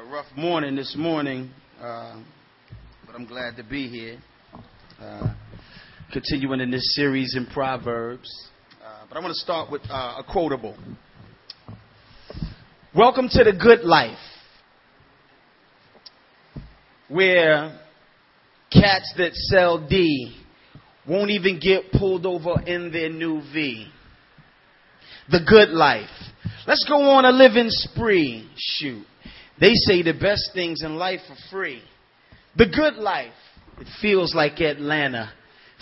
a rough morning this morning, uh, but I'm glad to be here. Uh, continuing in this series in Proverbs. Uh, but I want to start with uh, a quotable. Welcome to the good life, where cats that sell D won't even get pulled over in their new V. The good life. Let's go on a living spree. Shoot. They say the best things in life are free. The good life. It feels like Atlanta.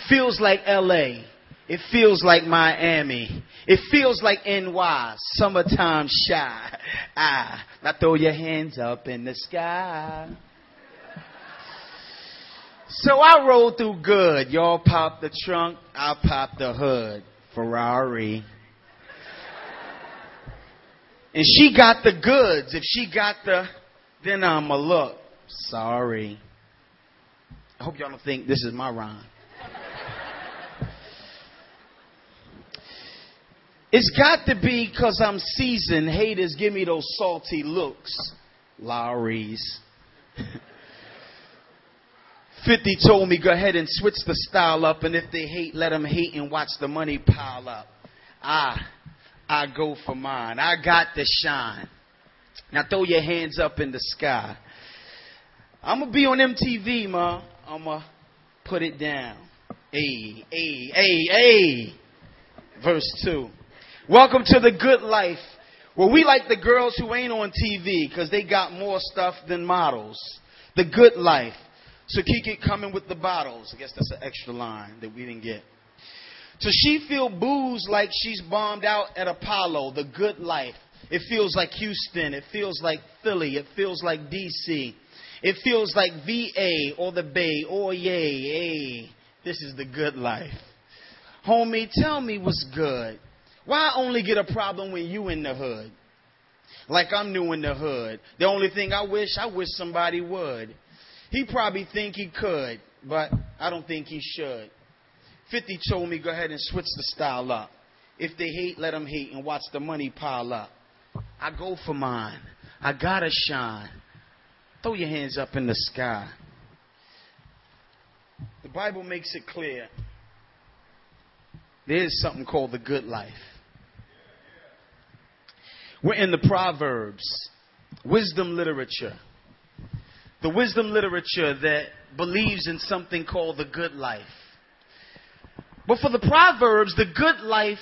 Feels like LA. It feels like Miami. It feels like NY. Summertime Chi. Ah, now throw your hands up in the sky. So I roll through good. Y'all pop the trunk. I pop the hood. Ferrari. And she got the goods. If she got the, then I'ma look. Sorry. I hope y'all don't think this is my rhyme. It's got to be because I'm seasoned. Haters give me those salty looks. Lawry's. 50 told me go ahead and switch the style up, and if they hate, let them hate and watch the money pile up. Ah. I go for mine. I got to shine. Now throw your hands up in the sky. I'm gonna be on MTV, ma. I'm gonna put it down. A, A, A, A. Verse 2. Welcome to the good life. Where we like the girls who ain't on TV because they got more stuff than models. The good life. So keep it coming with the bottles. I guess that's an extra line that we didn't get. So she feel booze like she's bombed out at Apollo, the good life. It feels like Houston. It feels like Philly. It feels like DC. It feels like VA or the Bay. Oh, yay, hey. This is the good life. Homie, tell me what's good. Why only get a problem when you in the hood? Like I'm new in the hood. The only thing I wish, I wish somebody would. He probably think he could, but I don't think he should. 50 told me go ahead and switch the style up. If they hate, let them hate and watch the money pile up. I go for mine. I gotta shine. Throw your hands up in the sky. The Bible makes it clear there is something called the good life. We're in the Proverbs, wisdom literature. The wisdom literature that believes in something called the good life. But for the Proverbs, the good life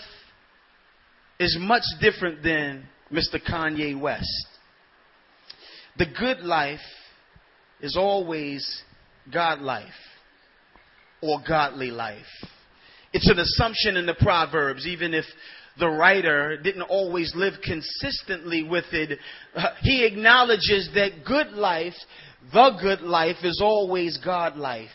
is much different than Mr. Kanye West. The good life is always God life or godly life. It's an assumption in the Proverbs, even if the writer didn't always live consistently with it. Uh, he acknowledges that good life, the good life, is always God life.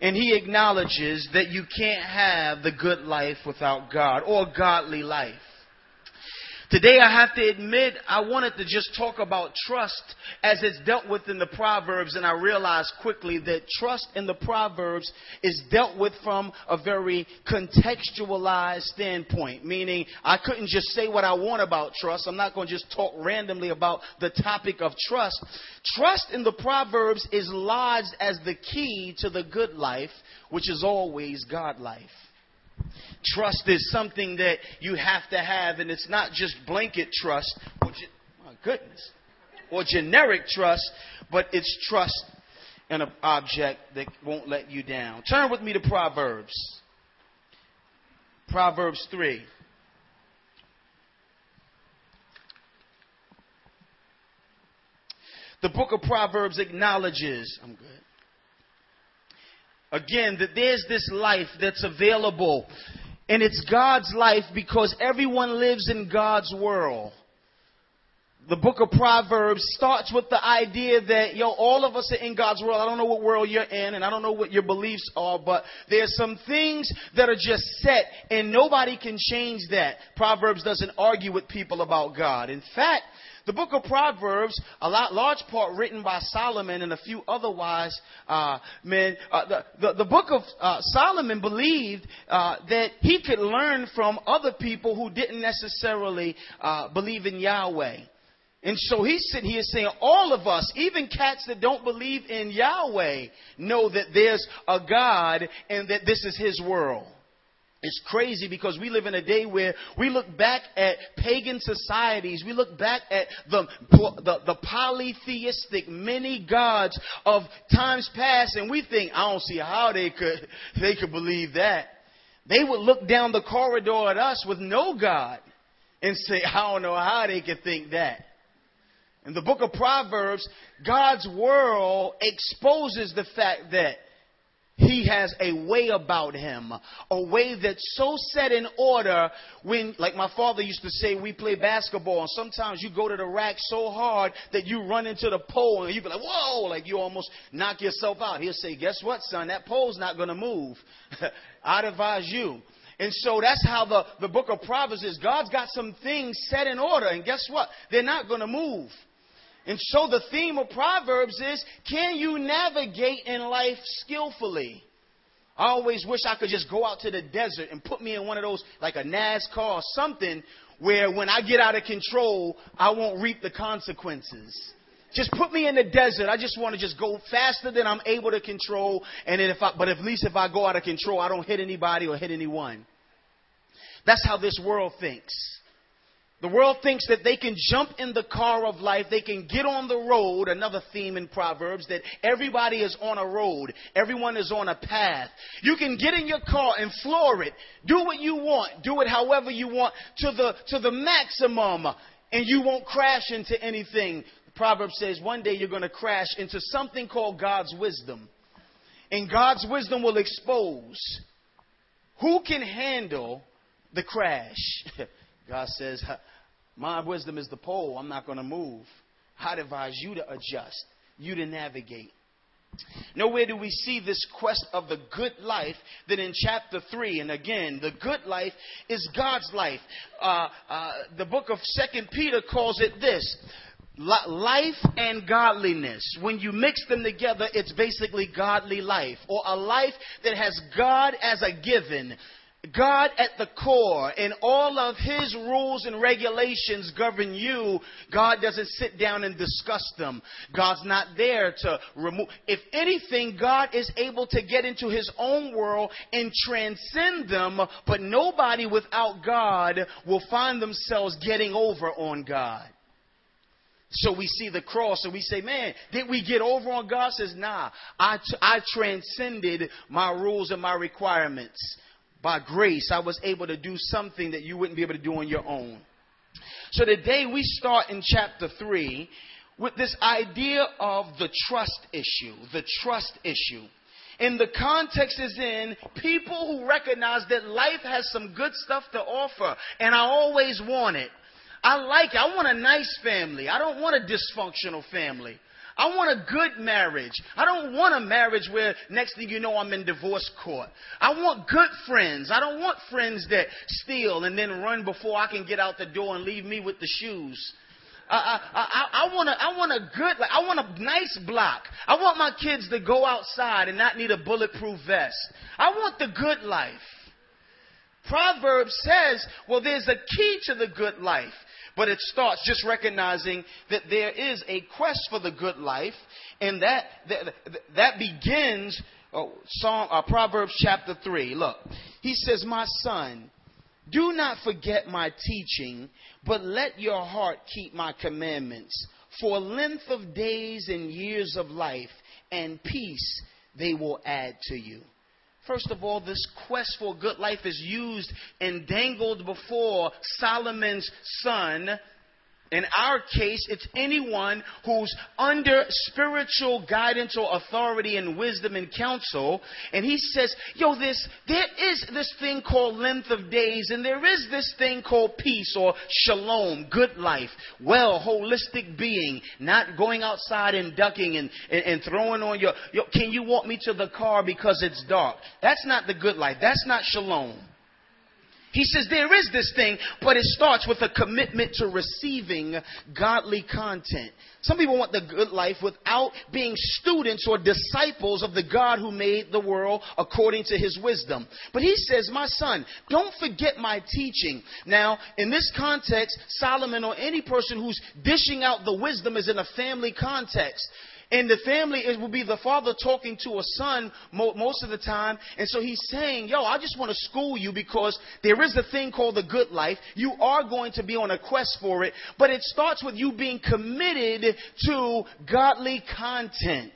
And he acknowledges that you can't have the good life without God or godly life. Today I have to admit I wanted to just talk about trust as it's dealt with in the Proverbs and I realized quickly that trust in the Proverbs is dealt with from a very contextualized standpoint, meaning I couldn't just say what I want about trust. I'm not going to just talk randomly about the topic of trust. Trust in the Proverbs is lodged as the key to the good life, which is always God life. Trust is something that you have to have, and it's not just blanket trust, or ge- my goodness, or generic trust, but it's trust in an object that won't let you down. Turn with me to Proverbs. Proverbs 3. The book of Proverbs acknowledges, I'm good. Again, that there's this life that's available and it's God's life because everyone lives in God's world. The book of Proverbs starts with the idea that, yo, all of us are in God's world. I don't know what world you're in and I don't know what your beliefs are, but there's some things that are just set and nobody can change that. Proverbs doesn't argue with people about God. In fact, the book of Proverbs, a lot, large part written by Solomon and a few other wise uh, men. Uh, the, the, the, book of uh, Solomon believed uh, that he could learn from other people who didn't necessarily uh, believe in Yahweh. And so he's sitting here saying, all of us, even cats that don't believe in Yahweh, know that there's a God and that this is his world. It's crazy because we live in a day where we look back at pagan societies. We look back at the, the, the polytheistic many gods of times past and we think, I don't see how they could, they could believe that. They would look down the corridor at us with no God and say, I don't know how they could think that. In the book of Proverbs, God's world exposes the fact that he has a way about him, a way that's so set in order when, like my father used to say, we play basketball and sometimes you go to the rack so hard that you run into the pole and you be like, whoa, like you almost knock yourself out. He'll say, guess what, son? That pole's not going to move. I'd advise you. And so that's how the, the book of Proverbs is. God's got some things set in order and guess what? They're not going to move. And so the theme of Proverbs is can you navigate in life skillfully? I always wish I could just go out to the desert and put me in one of those, like a NASCAR or something, where when I get out of control, I won't reap the consequences. Just put me in the desert. I just want to just go faster than I'm able to control. And if I, but at least if I go out of control, I don't hit anybody or hit anyone. That's how this world thinks. The world thinks that they can jump in the car of life, they can get on the road, another theme in Proverbs, that everybody is on a road, everyone is on a path. You can get in your car and floor it, do what you want, do it however you want, to the, to the maximum, and you won't crash into anything. Proverbs says one day you're going to crash into something called God's wisdom. And God's wisdom will expose who can handle the crash. God says, my wisdom is the pole. I'm not going to move. I'd advise you to adjust, you to navigate. Nowhere do we see this quest of the good life than in chapter 3. And again, the good life is God's life. Uh, uh, the book of Second Peter calls it this life and godliness. When you mix them together, it's basically godly life, or a life that has God as a given, God at the core and all of His rules and regulations govern you. God doesn't sit down and discuss them. God's not there to remove. If anything, God is able to get into His own world and transcend them, but nobody without God will find themselves getting over on God. So we see the cross and we say, man, did we get over on God? Says, nah, I, t- I transcended my rules and my requirements by grace, I was able to do something that you wouldn't be able to do on your own. So today we start in chapter 3 with this idea of the trust issue. The trust issue. And the context is in people who recognize that life has some good stuff to offer, and I always want it. I like it. I want a nice family. I don't want a dysfunctional family. I want a good marriage. I don't want a marriage where next thing you know I'm in divorce court. I want good friends. I don't want friends that steal and then run before I can get out the door and leave me with the shoes. I, I, I, I, want a, I want a good, like, I want a nice block. I want my kids to go outside and not need a bulletproof vest. I want the good life. Proverbs says, well, there's a key to the good life. But it starts just recognizing that there is a quest for the good life, and that that, that begins oh, Psalm, uh, Proverbs chapter three. Look, he says, "My son, do not forget my teaching, but let your heart keep my commandments. For length of days and years of life and peace they will add to you." First of all, this quest for good life is used and dangled before Solomon's son in our case, it's anyone who's under spiritual guidance or authority and wisdom and counsel. And he says, yo, this, there is this thing called length of days and there is this thing called peace or shalom, good life, well, holistic being, not going outside and ducking and, and, and throwing on your, yo, can you walk me to the car because it's dark? That's not the good life. That's not shalom. He says there is this thing, but it starts with a commitment to receiving godly content. Some people want the good life without being students or disciples of the God who made the world according to his wisdom. But he says, My son, don't forget my teaching. Now, in this context, Solomon or any person who's dishing out the wisdom is in a family context. In the family, it will be the father talking to a son mo- most of the time. And so he's saying, Yo, I just want to school you because there is a thing called the good life. You are going to be on a quest for it. But it starts with you being committed to godly content.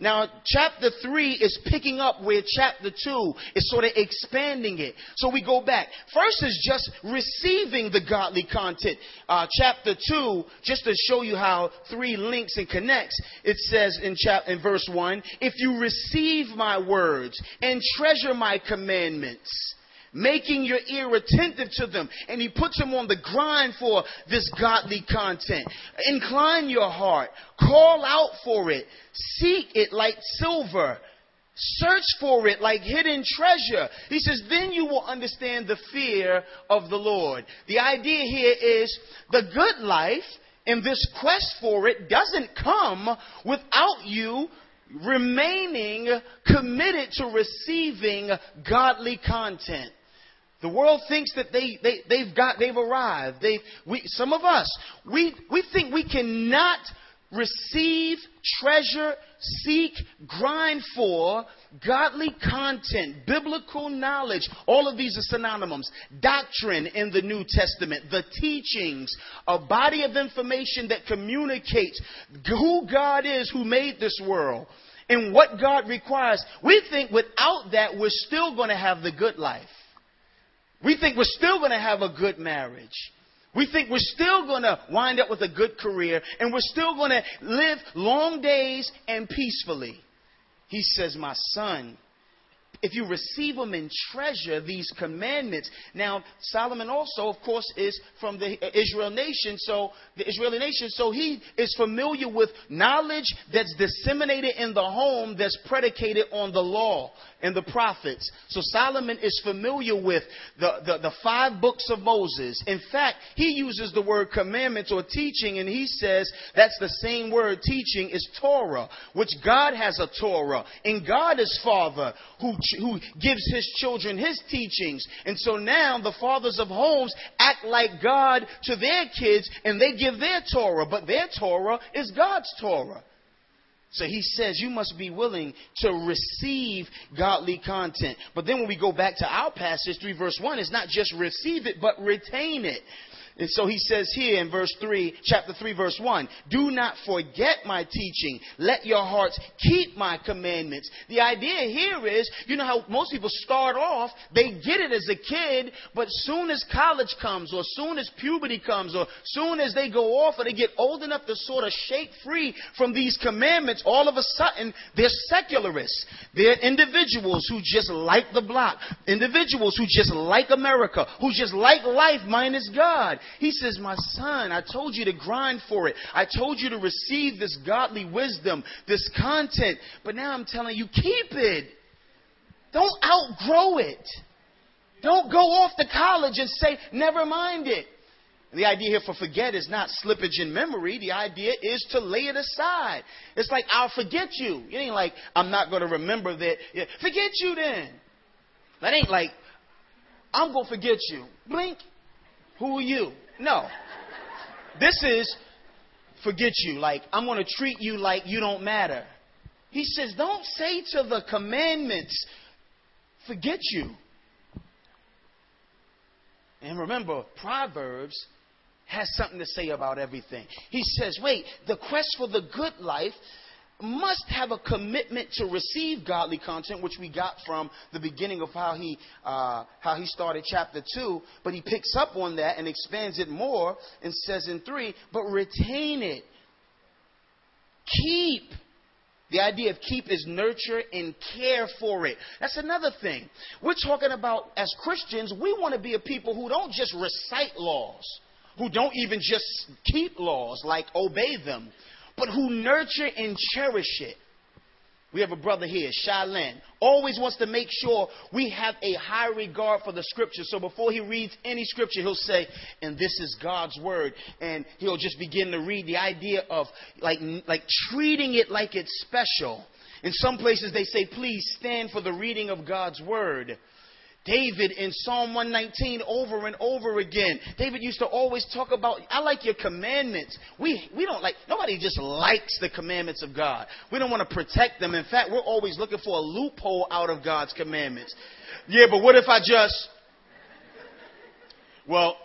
Now, chapter 3 is picking up where chapter 2 is sort of expanding it. So we go back. First is just receiving the godly content. Uh, chapter 2, just to show you how 3 links and connects, it says in, chap- in verse 1 If you receive my words and treasure my commandments, making your ear attentive to them. And he puts them on the grind for this godly content. Incline your heart. Call out for it. Seek it like silver. Search for it like hidden treasure. He says, then you will understand the fear of the Lord. The idea here is the good life and this quest for it doesn't come without you remaining committed to receiving godly content. The world thinks that they, they, they've got, they've arrived. They, we, some of us, we, we think we cannot receive, treasure, seek, grind for godly content, biblical knowledge. All of these are synonymous. Doctrine in the New Testament, the teachings, a body of information that communicates who God is who made this world and what God requires. We think without that, we're still going to have the good life. We think we're still going to have a good marriage. We think we're still going to wind up with a good career and we're still going to live long days and peacefully. He says, My son, if you receive them in treasure, these commandments. Now, Solomon also, of course, is from the Israel nation, so the Israeli nation, so he is familiar with knowledge that's disseminated in the home that's predicated on the law and the prophets. So Solomon is familiar with the, the, the five books of Moses. In fact, he uses the word commandments or teaching, and he says that's the same word teaching is Torah, which God has a Torah, and God is Father who who gives his children his teachings. And so now the fathers of homes act like God to their kids and they give their Torah, but their Torah is God's Torah. So he says you must be willing to receive godly content. But then when we go back to our passage, 3 verse 1, it's not just receive it, but retain it. And so he says here in verse 3, chapter 3, verse 1, do not forget my teaching. Let your hearts keep my commandments. The idea here is, you know how most people start off, they get it as a kid, but soon as college comes, or soon as puberty comes, or soon as they go off, or they get old enough to sort of shake free from these commandments, all of a sudden, they're secularists. They're individuals who just like the block. Individuals who just like America, who just like life minus God. He says, My son, I told you to grind for it. I told you to receive this godly wisdom, this content. But now I'm telling you, keep it. Don't outgrow it. Don't go off to college and say, Never mind it. The idea here for forget is not slippage in memory. The idea is to lay it aside. It's like, I'll forget you. It ain't like, I'm not going to remember that. Yeah, forget you then. That ain't like, I'm going to forget you. Blink. Who are you? No. This is forget you. Like, I'm going to treat you like you don't matter. He says, don't say to the commandments, forget you. And remember, Proverbs has something to say about everything. He says, wait, the quest for the good life must have a commitment to receive godly content, which we got from the beginning of how he uh, how he started chapter two. But he picks up on that and expands it more and says in three, but retain it, keep. The idea of keep is nurture and care for it. That's another thing. We're talking about as Christians, we want to be a people who don't just recite laws, who don't even just keep laws, like obey them, but who nurture and cherish it. We have a brother here, Shaolin. Always wants to make sure we have a high regard for the scripture. So before he reads any scripture, he'll say, and this is God's word. And he'll just begin to read the idea of like, like treating it like it's special. In some places they say, please stand for the reading of God's word. David in Psalm 119 over and over again. David used to always talk about, I like your commandments. We, we don't like, nobody just likes the commandments of God. We don't want to protect them. In fact, we're always looking for a loophole out of God's commandments. Yeah, but what if I just, well,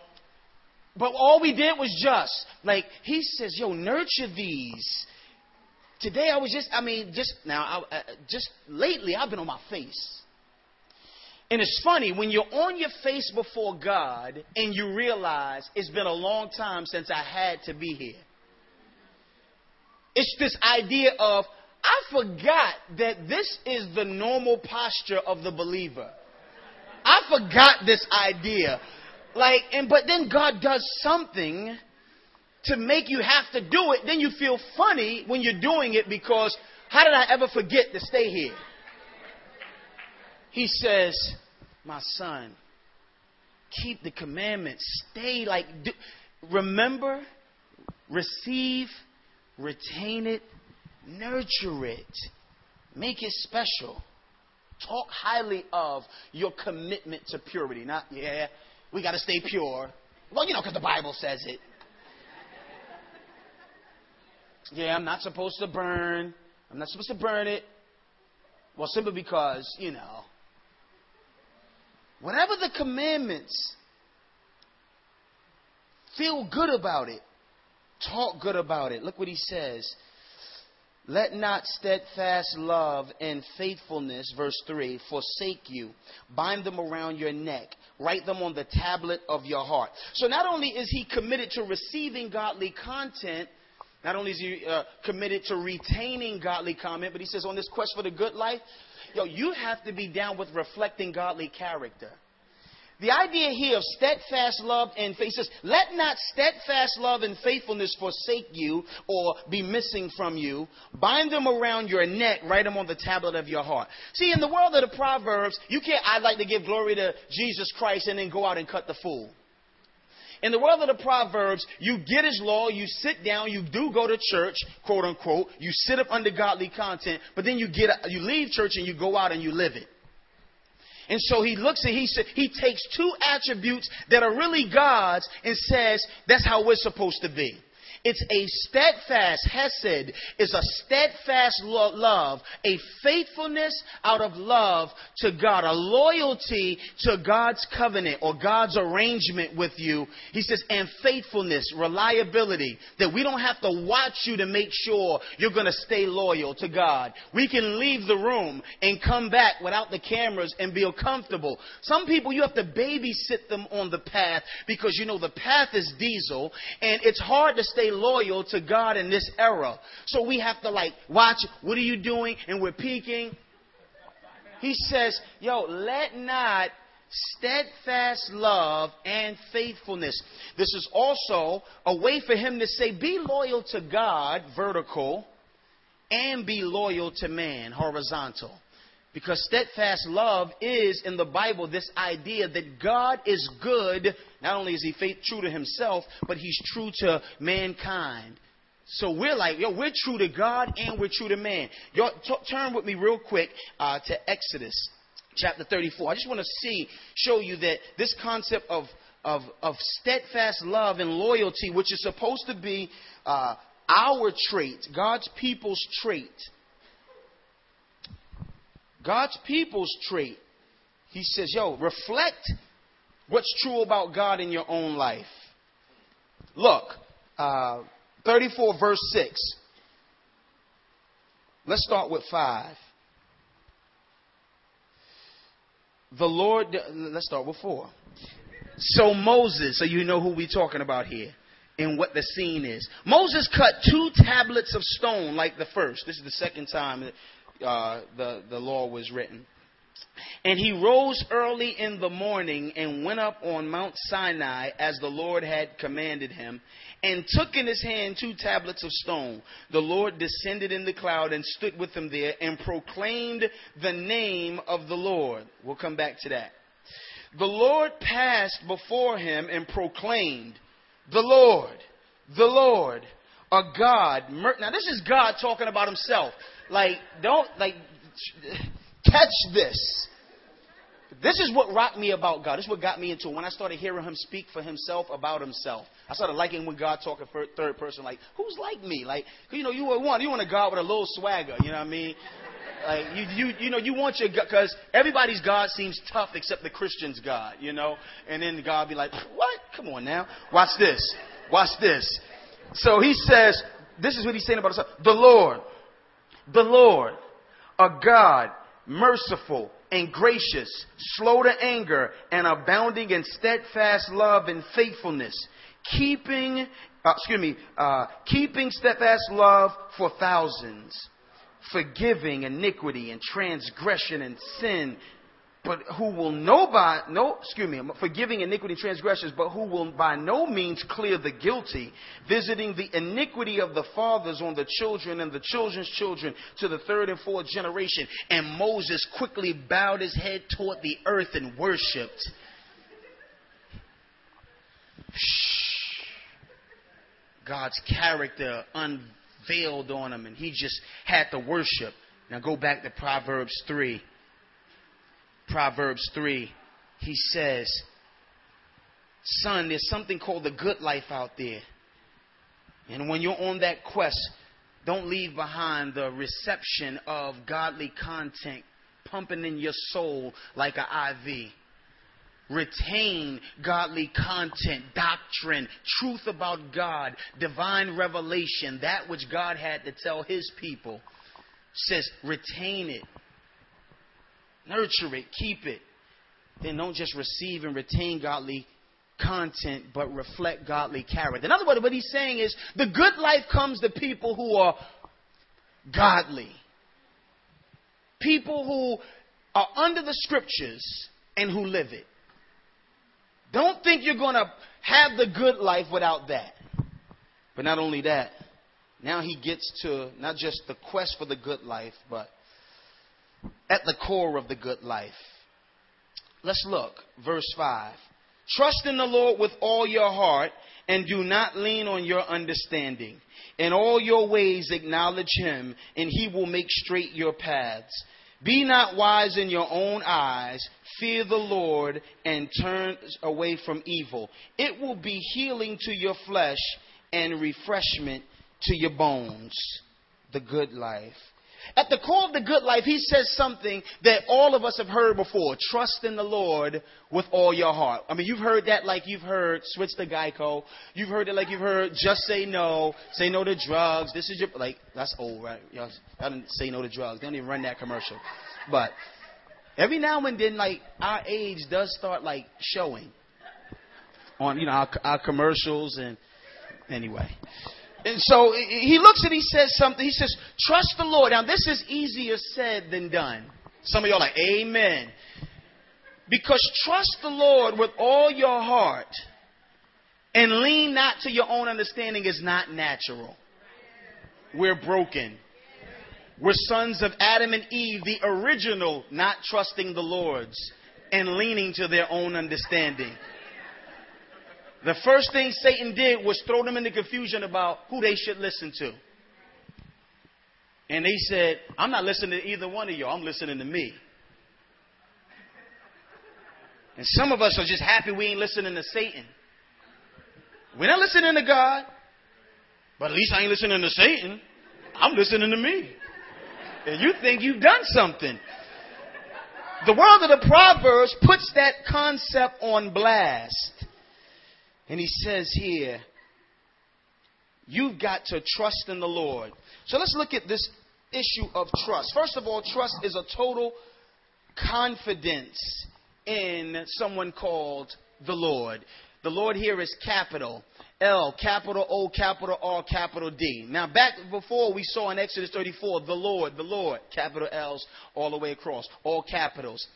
but all we did was just, like, he says, yo, nurture these. Today I was just, I mean, just now, I, just lately I've been on my face. And it's funny when you're on your face before God and you realize it's been a long time since I had to be here. It's this idea of, I forgot that this is the normal posture of the believer. I forgot this idea. Like, and but then God does something to make you have to do it. Then you feel funny when you're doing it because how did I ever forget to stay here? He says, my son, keep the commandments. Stay like, do, remember, receive, retain it, nurture it, make it special. Talk highly of your commitment to purity. Not, yeah, we got to stay pure. Well, you know, because the Bible says it. Yeah, I'm not supposed to burn. I'm not supposed to burn it. Well, simply because, you know, Whatever the commandments, feel good about it. Talk good about it. Look what he says. Let not steadfast love and faithfulness, verse 3, forsake you. Bind them around your neck. Write them on the tablet of your heart. So not only is he committed to receiving godly content, not only is he uh, committed to retaining godly comment, but he says on this quest for the good life, yo, you have to be down with reflecting godly character. The idea here of steadfast love and faith says, let not steadfast love and faithfulness forsake you or be missing from you. Bind them around your neck, write them on the tablet of your heart. See, in the world of the Proverbs, you can't, I'd like to give glory to Jesus Christ and then go out and cut the fool. In the world of the Proverbs, you get his law, you sit down, you do go to church, quote unquote, you sit up under godly content, but then you get, you leave church and you go out and you live it. And so he looks at, he, he takes two attributes that are really God's and says, that's how we're supposed to be. It's a steadfast, Hesed is a steadfast lo- love, a faithfulness out of love to God, a loyalty to God's covenant or God's arrangement with you. He says, and faithfulness, reliability, that we don't have to watch you to make sure you're going to stay loyal to God. We can leave the room and come back without the cameras and be comfortable. Some people, you have to babysit them on the path because you know the path is diesel and it's hard to stay loyal to God in this era. So we have to like watch, what are you doing? And we're peeking. He says, yo, let not steadfast love and faithfulness. This is also a way for him to say, be loyal to God, vertical, and be loyal to man, horizontal. Because steadfast love is in the Bible this idea that God is good. Not only is he faith, true to himself, but he's true to mankind. So we're like, yo, we're true to God and we're true to man. Yo, t- turn with me real quick uh, to Exodus chapter 34. I just want to see, show you that this concept of, of, of steadfast love and loyalty, which is supposed to be uh, our trait, God's people's trait, God's people's trait. He says, yo, reflect what's true about God in your own life. Look, uh, 34 verse 6. Let's start with 5. The Lord, let's start with 4. So Moses, so you know who we're talking about here and what the scene is. Moses cut two tablets of stone like the first. This is the second time uh, the, the law was written. And he rose early in the morning and went up on Mount Sinai as the Lord had commanded him, and took in his hand two tablets of stone. The Lord descended in the cloud and stood with him there and proclaimed the name of the Lord. We'll come back to that. The Lord passed before him and proclaimed, The Lord, the Lord, a God. Now, this is God talking about himself. Like, don't, like, catch this. This is what rocked me about God. This is what got me into it. When I started hearing him speak for himself about himself. I started liking when God talking third person. Like, who's like me? Like, you know, you want you want a God with a little swagger. You know what I mean? Like you, you, you know, you want your because everybody's God seems tough except the Christian's God. You know, and then God be like, what? Come on now, watch this, watch this. So he says, this is what he's saying about himself. The Lord, the Lord, a God merciful and gracious, slow to anger, and abounding in steadfast love and faithfulness, keeping, uh, excuse me, uh, keeping steadfast love for thousands, forgiving iniquity and transgression and sin, but who will no by no excuse me forgiving iniquity and transgressions but who will by no means clear the guilty visiting the iniquity of the fathers on the children and the children's children to the third and fourth generation. And moses quickly bowed his head toward the earth and worshipped god's character unveiled on him and he just had to worship. Now go back to proverbs 3 Proverbs 3, he says, Son, there's something called the good life out there. And when you're on that quest, don't leave behind the reception of godly content pumping in your soul like an IV. Retain godly content, doctrine, truth about God, divine revelation, that which God had to tell his people. Says, retain it. Nurture it, keep it. Then don't just receive and retain godly content, but reflect godly character. In other words, what he's saying is the good life comes to people who are godly. People who are under the scriptures and who live it. Don't think you're going to have the good life without that. But not only that, now he gets to not just the quest for the good life, but at the core of the good life. Let's look, verse 5. Trust in the Lord with all your heart and do not lean on your understanding. In all your ways acknowledge him, and he will make straight your paths. Be not wise in your own eyes. Fear the Lord and turn away from evil. It will be healing to your flesh and refreshment to your bones. The good life. At the core of the good life, he says something that all of us have heard before. Trust in the Lord with all your heart. I mean, you've heard that like you've heard switch to Geico. You've heard it like you've heard just say no, say no to drugs. This is your, like, that's old, right? Y'all, y'all didn't say no to drugs. They don't even run that commercial. But every now and then, like, our age does start like showing on, you know, our, our commercials and anyway. And so he looks and he says something. He says, Trust the Lord. Now, this is easier said than done. Some of y'all like, Amen. Because trust the Lord with all your heart and lean not to your own understanding is not natural. We're broken. We're sons of Adam and Eve, the original not trusting the Lord's and leaning to their own understanding. The first thing Satan did was throw them into confusion about who they should listen to. And they said, I'm not listening to either one of y'all, I'm listening to me. And some of us are just happy we ain't listening to Satan. We're not listening to God, but at least I ain't listening to Satan. I'm listening to me. And you think you've done something. The world of the Proverbs puts that concept on blast. And he says here, you've got to trust in the Lord. So let's look at this issue of trust. First of all, trust is a total confidence in someone called the Lord. The Lord here is capital. L, capital O, capital R, capital D. Now, back before we saw in Exodus 34, the Lord, the Lord, capital L's all the way across, all capitals.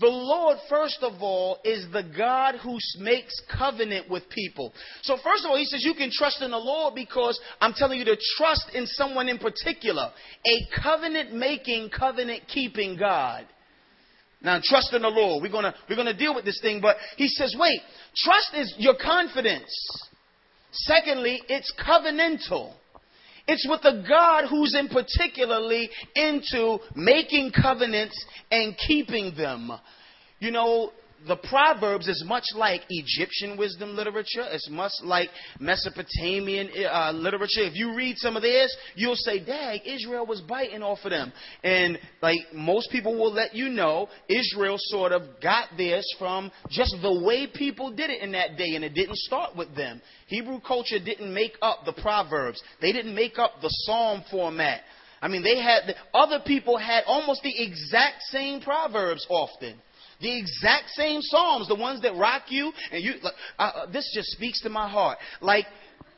The Lord, first of all, is the God who makes covenant with people. So, first of all, He says you can trust in the Lord because I'm telling you to trust in someone in particular, a covenant making, covenant keeping God. Now, trust in the Lord. We're gonna we're gonna deal with this thing, but He says, wait, trust is your confidence. Secondly, it's covenantal. It's with a God who's in particularly into making covenants and keeping them. You know, the Proverbs is much like Egyptian wisdom literature. It's much like Mesopotamian uh, literature. If you read some of theirs, you'll say, "Dag, Israel was biting off of them." And like most people will let you know, Israel sort of got this from just the way people did it in that day, and it didn't start with them. Hebrew culture didn't make up the Proverbs. They didn't make up the Psalm format. I mean, they had other people had almost the exact same Proverbs often. The exact same psalms, the ones that rock you, and you. Uh, uh this just speaks to my heart. Like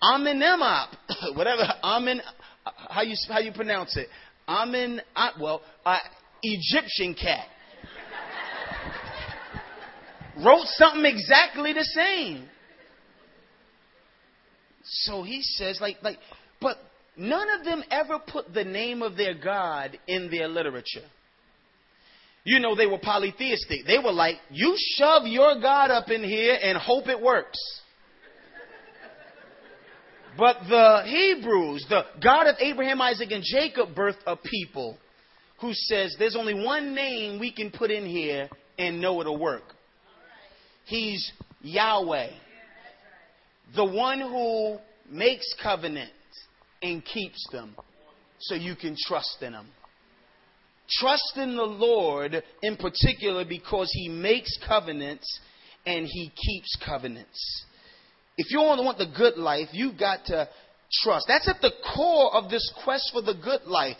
Amenemope, whatever Amin, uh, how you how you pronounce it? Amin, uh, well, uh, Egyptian cat wrote something exactly the same. So he says, like, like, but none of them ever put the name of their God in their literature. You know, they were polytheistic. They were like, you shove your God up in here and hope it works. But the Hebrews, the God of Abraham, Isaac, and Jacob, birthed a people who says there's only one name we can put in here and know it'll work. He's Yahweh, the one who makes covenants and keeps them so you can trust in him. Trust in the Lord in particular because he makes covenants and he keeps covenants. If you want the good life, you've got to trust. That's at the core of this quest for the good life.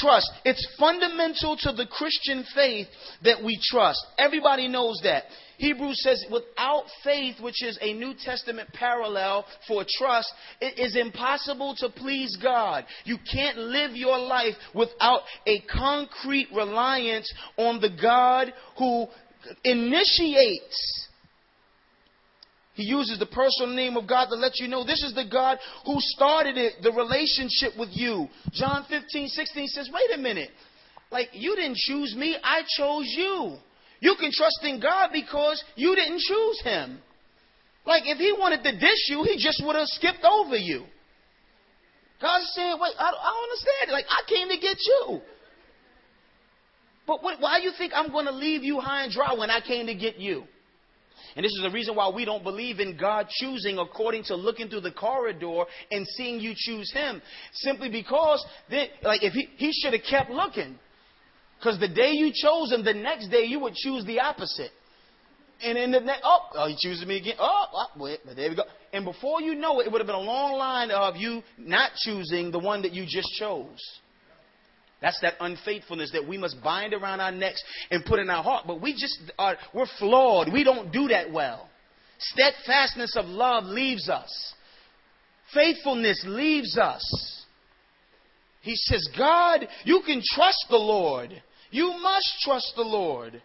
Trust. It's fundamental to the Christian faith that we trust. Everybody knows that. Hebrews says, without faith, which is a New Testament parallel for trust, it is impossible to please God. You can't live your life without a concrete reliance on the God who initiates. He uses the personal name of God to let you know this is the God who started it, the relationship with you. John 15, 16 says, wait a minute. Like, you didn't choose me, I chose you. You can trust in God because you didn't choose him. Like if he wanted to dish you, he just would have skipped over you. God's saying, wait, I, I understand. Like I came to get you. But what, why do you think I'm going to leave you high and dry when I came to get you? And this is the reason why we don't believe in God choosing according to looking through the corridor and seeing you choose Him. Simply because, then, like, if he, he should have kept looking. Because the day you chose him, the next day you would choose the opposite. And in the next, oh, oh, he chooses me again. Oh, oh, wait, but there we go. And before you know it, it would have been a long line of you not choosing the one that you just chose. That's that unfaithfulness that we must bind around our necks and put in our heart. But we just are, we're flawed. We don't do that well. Steadfastness of love leaves us. Faithfulness leaves us. He says, God, you can trust the Lord. You must trust the Lord.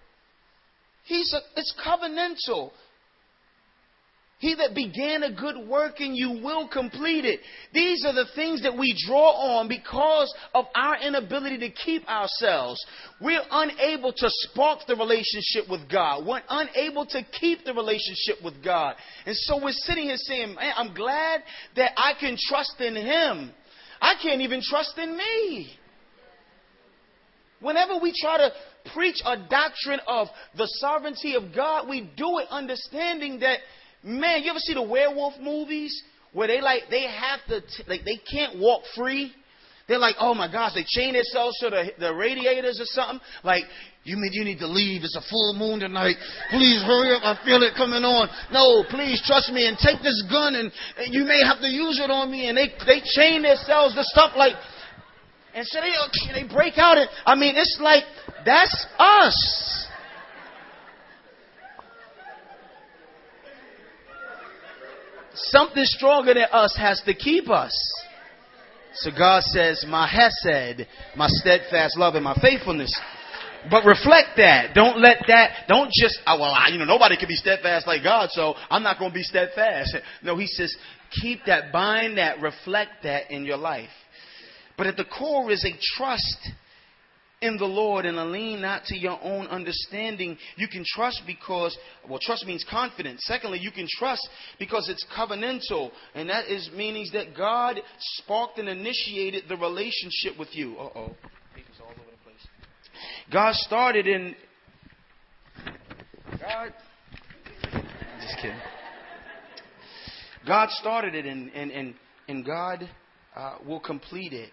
He's a, it's covenantal. He that began a good work in you will complete it. These are the things that we draw on because of our inability to keep ourselves. We're unable to spark the relationship with God. We're unable to keep the relationship with God. And so we're sitting here saying, man, I'm glad that I can trust in Him. I can't even trust in me. Whenever we try to preach a doctrine of the sovereignty of God, we do it understanding that, man, you ever see the werewolf movies where they like, they have to, t- like, they can't walk free? They're like, oh my gosh, they chain themselves to the, the radiators or something. Like, you mean you need to leave? It's a full moon tonight. Please hurry up. I feel it coming on. No, please trust me and take this gun and, and you may have to use it on me. And they, they chain themselves to stuff like, and so they, they break out. And, I mean, it's like, that's us. something stronger than us has to keep us. So God says, my hesed, my steadfast love and my faithfulness. But reflect that. Don't let that, don't just, oh, well, I, you know, nobody can be steadfast like God, so I'm not going to be steadfast. No, he says, keep that, bind that, reflect that in your life. But at the core is a trust in the Lord and a lean not to your own understanding. You can trust because, well, trust means confidence. Secondly, you can trust because it's covenantal. And that is meaning that God sparked and initiated the relationship with you. Uh oh. God started in. God. Just kidding. God started it and, and, and, and God uh, will complete it.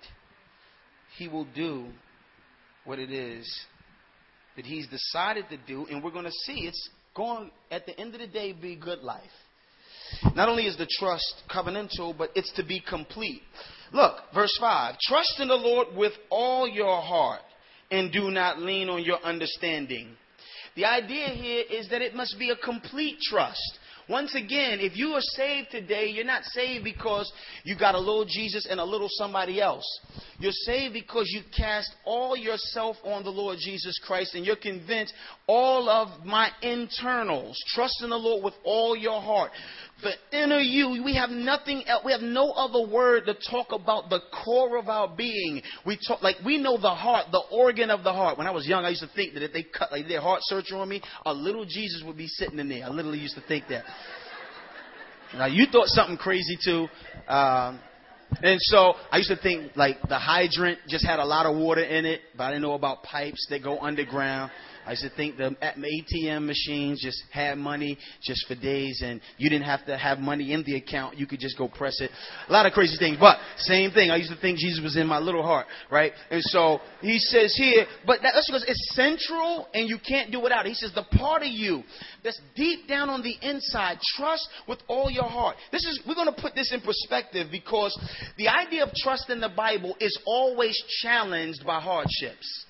He will do what it is that He's decided to do, and we're going to see it's going, at the end of the day, be good life. Not only is the trust covenantal, but it's to be complete. Look, verse 5 Trust in the Lord with all your heart and do not lean on your understanding. The idea here is that it must be a complete trust. Once again, if you are saved today, you're not saved because you got a little Jesus and a little somebody else. You're saved because you cast all yourself on the Lord Jesus Christ and you're convinced all of my internals. Trust in the Lord with all your heart. The inner you, we have nothing else, we have no other word to talk about the core of our being. We talk, like, we know the heart, the organ of the heart. When I was young, I used to think that if they cut, like, their heart surgery on me, a little Jesus would be sitting in there. I literally used to think that. Now, you thought something crazy too. Um, and so I used to think like the hydrant just had a lot of water in it, but I didn't know about pipes that go underground. I used to think the ATM machines just had money just for days and you didn't have to have money in the account. You could just go press it. A lot of crazy things. But same thing. I used to think Jesus was in my little heart, right? And so he says here, but that's because it's central and you can't do without it. He says the part of you that's deep down on the inside, trust with all your heart. This is, we're going to put this in perspective because the idea of trust in the Bible is always challenged by hardships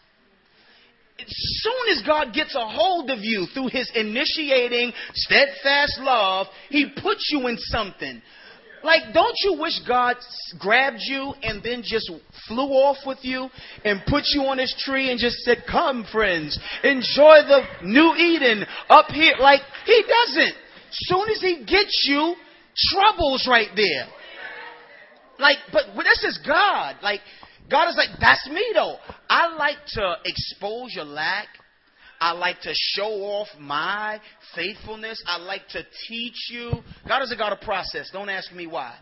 as soon as God gets a hold of you through his initiating steadfast love, he puts you in something. Like, don't you wish God grabbed you and then just flew off with you and put you on his tree and just said, Come, friends, enjoy the new Eden up here? Like, he doesn't. Soon as he gets you, trouble's right there. Like, but this is God. Like, God is like, that's me though. I like to expose your lack. I like to show off my faithfulness. I like to teach you. God is a God of process. Don't ask me why.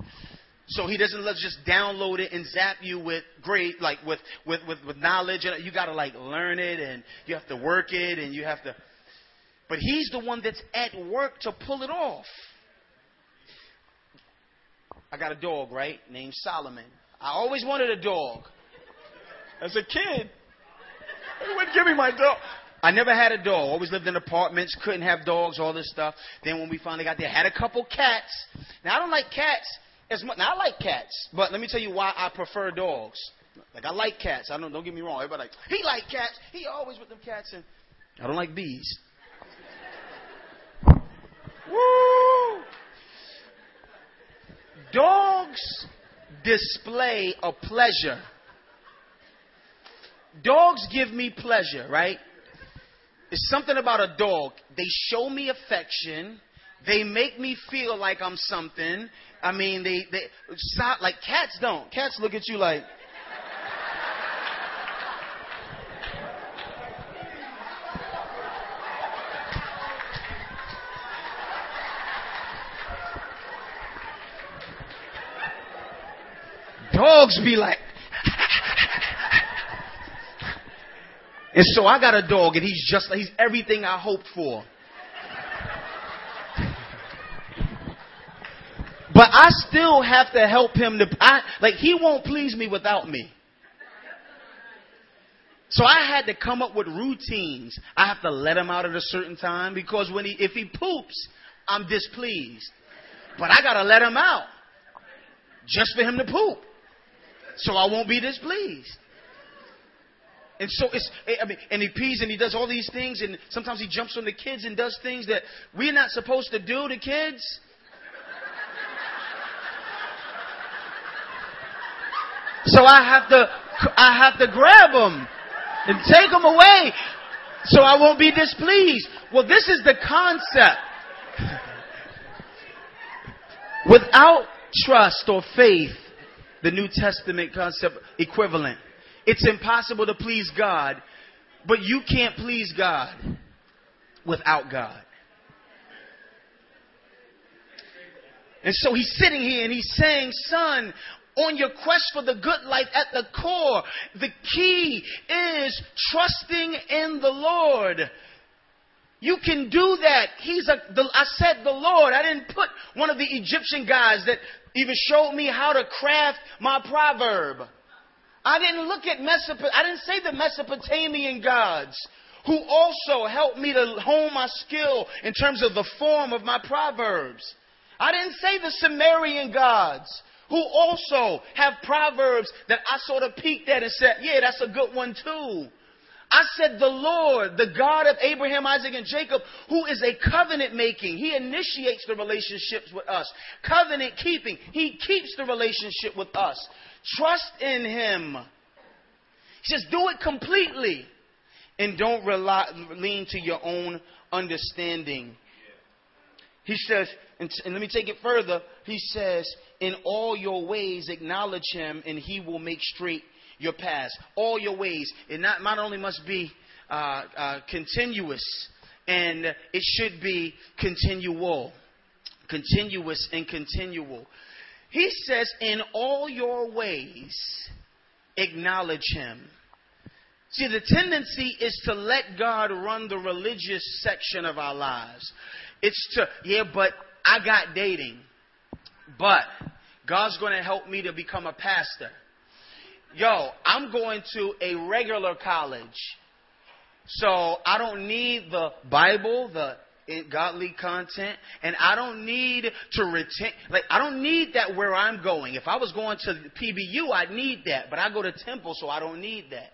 So he doesn't let just download it and zap you with great, like with, with, with, with knowledge. You got to like learn it and you have to work it and you have to. But he's the one that's at work to pull it off. I got a dog, right? Named Solomon. I always wanted a dog. As a kid, they wouldn't give me my dog. I never had a dog. Always lived in apartments, couldn't have dogs, all this stuff. Then when we finally got there, had a couple cats. Now I don't like cats as much. Now I like cats, but let me tell you why I prefer dogs. Like I like cats. I don't don't get me wrong. Everybody like he like cats. He always with them cats, and I don't like bees. Woo! Dogs display a pleasure Dogs give me pleasure, right? It's something about a dog. They show me affection. They make me feel like I'm something. I mean, they, they, like cats don't. Cats look at you like, Dogs be like, And so I got a dog, and he's just he's everything I hoped for. But I still have to help him to I, like he won't please me without me. So I had to come up with routines. I have to let him out at a certain time because when he if he poops, I'm displeased. But I gotta let him out. Just for him to poop. So I won't be displeased. And so it's, eh, I mean, and he pees and he does all these things, and sometimes he jumps on the kids and does things that we're not supposed to do to kids. So I have to, I have to grab them and take them away so I won't be displeased. Well, this is the concept. Without trust or faith, the New Testament concept equivalent it's impossible to please God, but you can't please God without God. And so he's sitting here and he's saying, son, on your quest for the good life at the core, the key is trusting in the Lord. You can do that. He's a, the, I said the Lord. I didn't put one of the Egyptian guys that even showed me how to craft my proverb. I didn't look at Mesopot- I didn't say the Mesopotamian gods who also helped me to hone my skill in terms of the form of my proverbs. I didn't say the Sumerian gods who also have proverbs that I sort of peeked at and said, yeah, that's a good one too. I said the Lord, the God of Abraham, Isaac, and Jacob, who is a covenant making. He initiates the relationships with us. Covenant keeping. He keeps the relationship with us. Trust in Him. He says, do it completely. And don't rely, lean to your own understanding. He says, and, and let me take it further. He says, in all your ways acknowledge him and he will make straight your paths. All your ways. It not, not only must be uh, uh, continuous, and it should be continual. Continuous and continual. He says, in all your ways, acknowledge him. See, the tendency is to let God run the religious section of our lives. It's to, yeah, but I got dating. But God's going to help me to become a pastor. Yo, I'm going to a regular college. So I don't need the Bible, the godly content, and I don't need to retain, like, I don't need that where I'm going. If I was going to PBU, I'd need that, but I go to Temple, so I don't need that.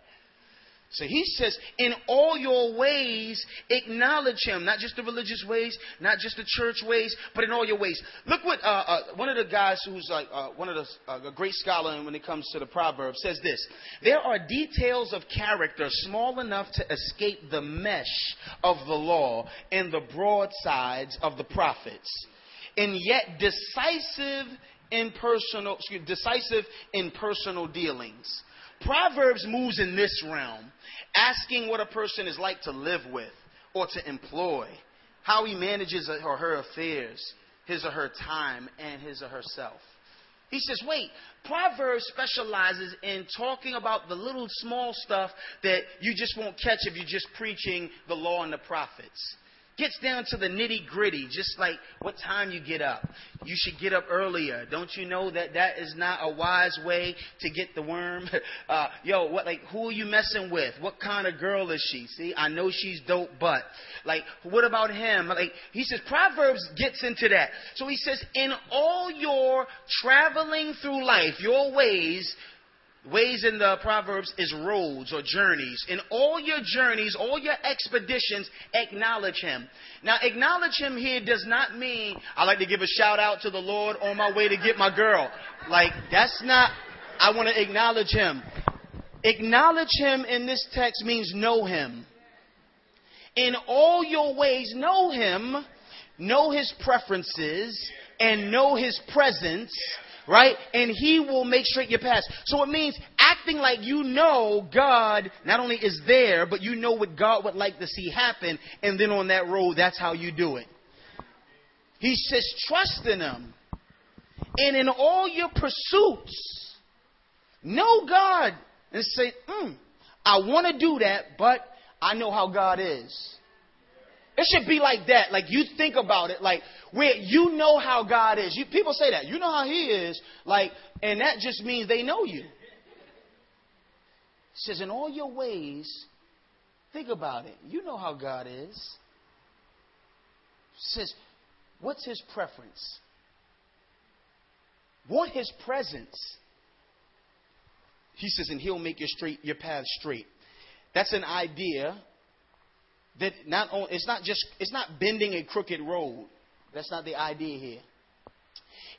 So he says, in all your ways, acknowledge him. Not just the religious ways, not just the church ways, but in all your ways. Look what uh, uh, one of the guys who's like uh, one of the uh, a great scholar when it comes to the Proverbs says this: There are details of character small enough to escape the mesh of the law and the broadsides of the prophets, and yet decisive in personal, excuse, decisive in personal dealings. Proverbs moves in this realm, asking what a person is like to live with or to employ, how he manages or her affairs, his or her time, and his or herself. He says, wait, Proverbs specializes in talking about the little small stuff that you just won't catch if you're just preaching the law and the prophets gets down to the nitty gritty, just like what time you get up. You should get up earlier. Don't you know that that is not a wise way to get the worm? Uh, yo, what like who are you messing with? What kind of girl is she? See, I know she's dope, but like, what about him? Like he says, Proverbs gets into that. So he says, in all your traveling through life, your ways, Ways in the Proverbs is roads or journeys. In all your journeys, all your expeditions, acknowledge Him. Now, acknowledge Him here does not mean I like to give a shout out to the Lord on my way to get my girl. Like, that's not, I want to acknowledge Him. Acknowledge Him in this text means know Him. In all your ways, know Him, know His preferences, and know His presence right? And he will make straight your path. So it means acting like you know God not only is there, but you know what God would like to see happen, and then on that road, that's how you do it. He says, trust in him. And in all your pursuits, know God and say, mm, I want to do that, but I know how God is. It should be like that. Like you think about it, like where you know how God is. You, people say that. You know how He is. Like, and that just means they know you. It says, in all your ways, think about it. You know how God is. It says, what's His preference? Want His presence. He says, and He'll make your straight your path straight. That's an idea that not only, it's not just it's not bending a crooked road. That's not the idea here.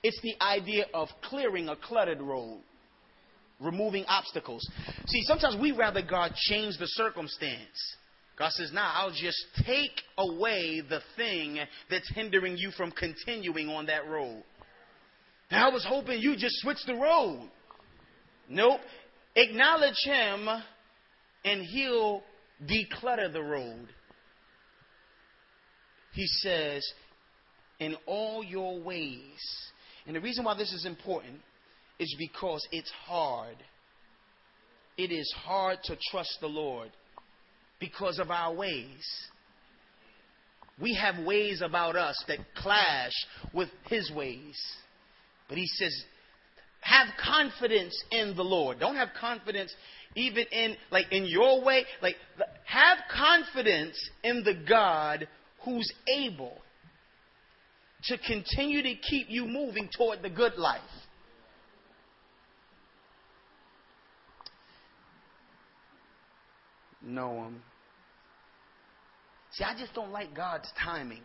It's the idea of clearing a cluttered road. removing obstacles. See, sometimes we rather God change the circumstance. God says, nah, I'll just take away the thing that's hindering you from continuing on that road. Now, I was hoping you just switch the road. Nope. Acknowledge Him and He'll declutter the road. He says, in all your ways. And the reason why this is important is because it's hard. It is hard to trust the Lord because of our ways. We have ways about us that clash with His ways. But He says, have confidence in the Lord. Don't have confidence even in, like, in your way. Like, have confidence in the God who's able to continue to keep you moving toward the good life. Know him. Um, see, I just don't like God's timing.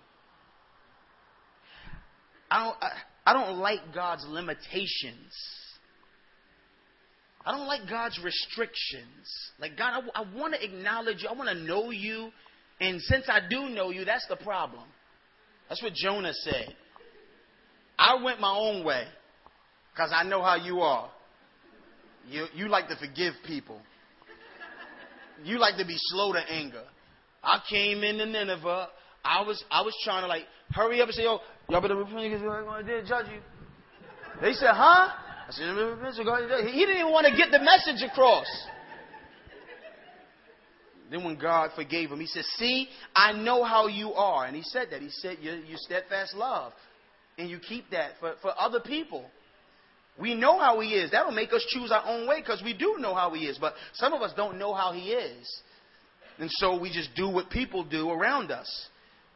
I don't, I, I don't like God's limitations. I don't like God's restrictions. Like, God, I, I want to acknowledge you. I want to know you. And since I do know you, that's the problem. That's what Jonah said. I went my own way because I know how you are. You, you like to forgive people. You like to be slow to anger. I came into Nineveh. I was I was trying to like hurry up and say, yo, y'all better repent because we're going to judge you. They said, huh? I said, he didn't even want to get the message across. Then when God forgave him, he said, See, I know how you are. And he said that. He said, You, you steadfast love. And you keep that for, for other people. We know how he is. That'll make us choose our own way because we do know how he is. But some of us don't know how he is. And so we just do what people do around us.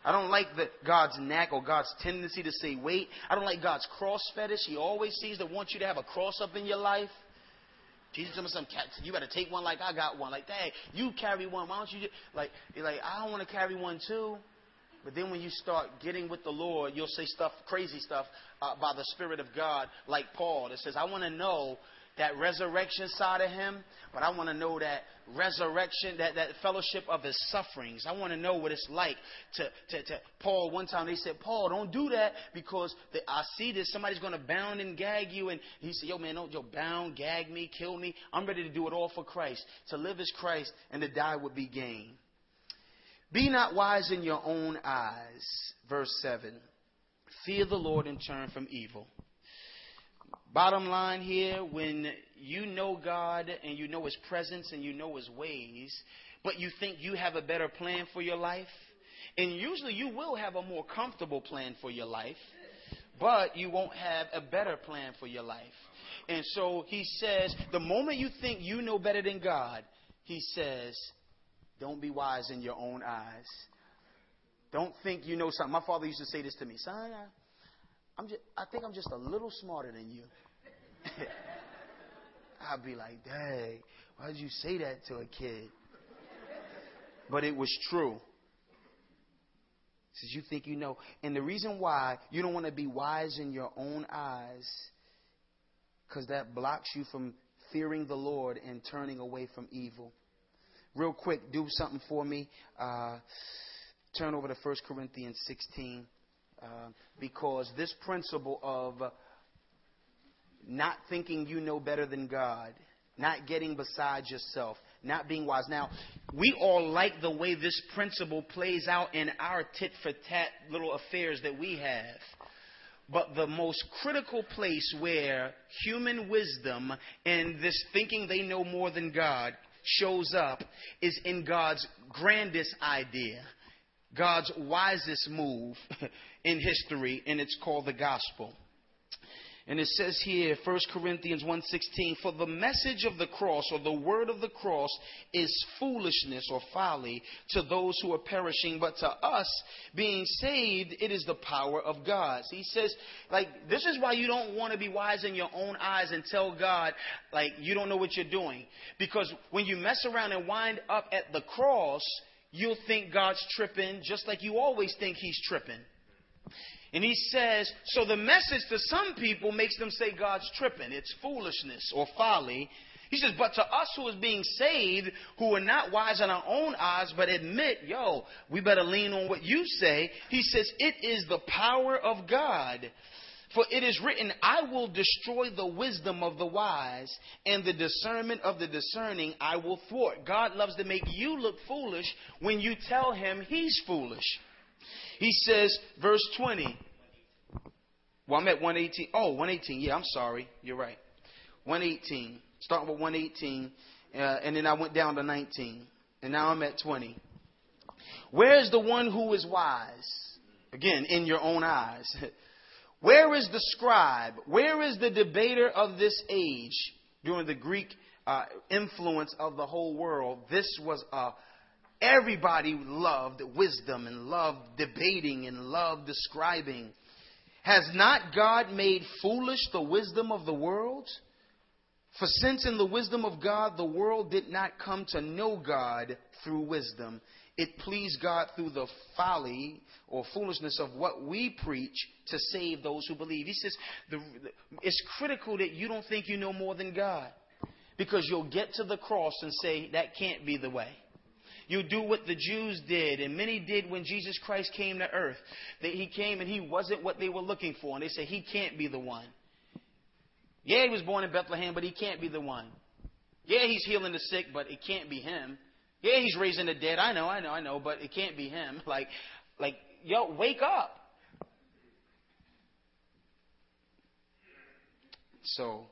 I don't like the, God's knack or God's tendency to say wait. I don't like God's cross fetish. He always seems to want you to have a cross up in your life. Jesus told me some cats, you better take one like I got one. Like, hey, you carry one. Why don't you just, like, you're like, I don't want to carry one too. But then when you start getting with the Lord, you'll say stuff, crazy stuff, uh, by the Spirit of God, like Paul, that says, I want to know that resurrection side of him, but I want to know that resurrection, that, that fellowship of his sufferings. I want to know what it's like to, to, to Paul. One time they said, Paul, don't do that because the, I see this. Somebody's going to bound and gag you. And he said, Yo, man, don't yo, bound, gag me, kill me. I'm ready to do it all for Christ. To live is Christ and to die would be gain. Be not wise in your own eyes. Verse 7. Fear the Lord and turn from evil. Bottom line here, when you know God and you know His presence and you know His ways, but you think you have a better plan for your life, and usually you will have a more comfortable plan for your life, but you won't have a better plan for your life. And so he says, the moment you think you know better than God, he says, don't be wise in your own eyes. Don't think you know something. My father used to say this to me, son. I'm just, I think I'm just a little smarter than you. I'd be like, dang, why did you say that to a kid? But it was true. Says you think you know. And the reason why you don't want to be wise in your own eyes, because that blocks you from fearing the Lord and turning away from evil. Real quick, do something for me. Uh, turn over to 1 Corinthians 16. Uh, because this principle of not thinking you know better than God, not getting beside yourself, not being wise. Now, we all like the way this principle plays out in our tit for tat little affairs that we have. But the most critical place where human wisdom and this thinking they know more than God shows up is in God's grandest idea, God's wisest move in history, and it's called the gospel. And it says here, 1 Corinthians 1.16, For the message of the cross, or the word of the cross, is foolishness or folly to those who are perishing, but to us, being saved, it is the power of God. So he says, like, this is why you don't want to be wise in your own eyes and tell God, like, you don't know what you're doing. Because when you mess around and wind up at the cross, you'll think God's tripping, just like you always think he's tripping. And he says, so the message to some people makes them say God's tripping. It's foolishness or folly. He says, but to us who is being saved, who are not wise in our own eyes, but admit, yo, we better lean on what you say. He says, it is the power of God. For it is written, I will destroy the wisdom of the wise, and the discernment of the discerning I will thwart. God loves to make you look foolish when you tell him he's foolish. He says, verse 20. Well, I'm at 118. Oh, 118. Yeah, I'm sorry. You're right. 118. Starting with 118. Uh, and then I went down to 19. And now I'm at 20. Where is the one who is wise? Again, in your own eyes. Where is the scribe? Where is the debater of this age? During the Greek uh, influence of the whole world, this was a everybody loved wisdom and loved debating and loved describing. Has not God made foolish the wisdom of the world? For since in the wisdom of God the world did not come to know God through wisdom, it pleased God through the folly or foolishness of what we preach to save those who believe. He says the, it's critical that you don't think you know more than God because you'll get to the cross and say, that can't be the way. You do what the Jews did, and many did when Jesus Christ came to earth. That he came and he wasn't what they were looking for, and they said, He can't be the one. Yeah, he was born in Bethlehem, but he can't be the one. Yeah, he's healing the sick, but it can't be him. Yeah, he's raising the dead. I know, I know, I know, but it can't be him. Like, like, yo, wake up. So,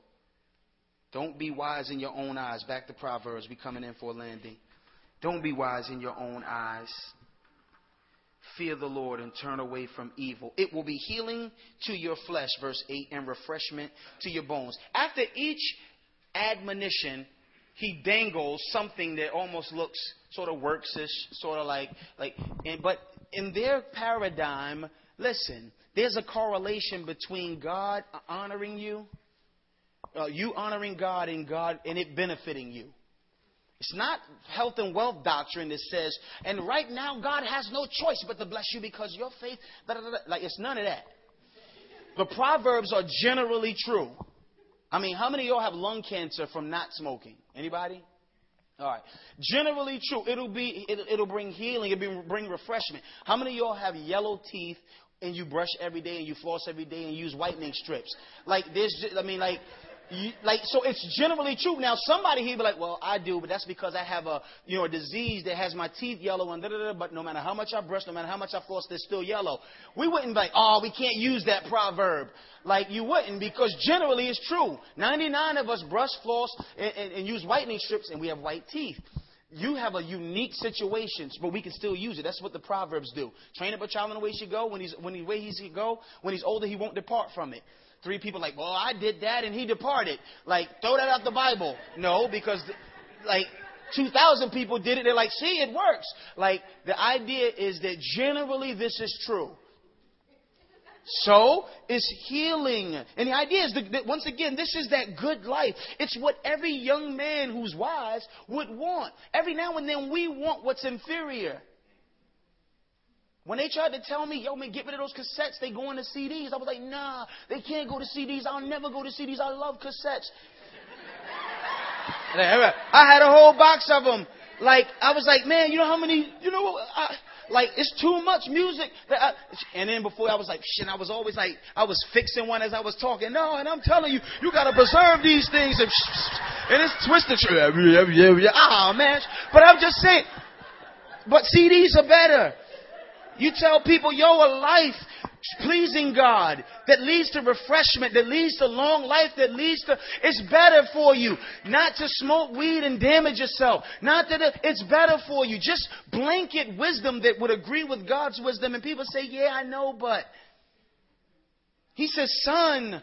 don't be wise in your own eyes. Back to Proverbs. We coming in for a landing. Don't be wise in your own eyes. Fear the Lord and turn away from evil. It will be healing to your flesh, verse 8, and refreshment to your bones. After each admonition, he dangles something that almost looks sort of worksish, sort of like like. And, but in their paradigm, listen, there's a correlation between God honoring you, uh, you honoring God, and God and it benefiting you. It's not health and wealth doctrine that says, and right now God has no choice but to bless you because your faith. Da, da, da, like it's none of that. The proverbs are generally true. I mean, how many of y'all have lung cancer from not smoking? Anybody? All right. Generally true. It'll be it'll, it'll bring healing. It'll bring refreshment. How many of y'all have yellow teeth and you brush every day and you floss every day and use whitening strips? Like there's, I mean, like like so it's generally true. Now somebody he'd be like, well, I do, but that's because I have a you know a disease that has my teeth yellow and da da da. But no matter how much I brush, no matter how much I floss, they're still yellow. We wouldn't be like, oh, we can't use that proverb. Like you wouldn't because generally it's true. 99 of us brush, floss, and, and, and use whitening strips, and we have white teeth. You have a unique situation, but we can still use it. That's what the proverbs do. Train up a child in the way he should go. When he's when the way he should go, when he's older, he won't depart from it. Three people like, well, I did that and he departed. Like, throw that out the Bible. No, because like 2,000 people did it. They're like, see, it works. Like, the idea is that generally this is true. So is healing. And the idea is that, once again, this is that good life. It's what every young man who's wise would want. Every now and then we want what's inferior. When they tried to tell me, yo, man, get rid of those cassettes, they go into CDs. I was like, nah, they can't go to CDs. I'll never go to CDs. I love cassettes. I had a whole box of them. Like, I was like, man, you know how many, you know, I, like, it's too much music. I, and then before I was like, shit, I was always like, I was fixing one as I was talking. No, and I'm telling you, you gotta preserve these things. And, and it's twisted. Ah, oh, man. But I'm just saying, but CDs are better. You tell people, yo, a life pleasing God that leads to refreshment, that leads to long life, that leads to, it's better for you not to smoke weed and damage yourself. Not that it's better for you. Just blanket wisdom that would agree with God's wisdom. And people say, yeah, I know, but. He says, son,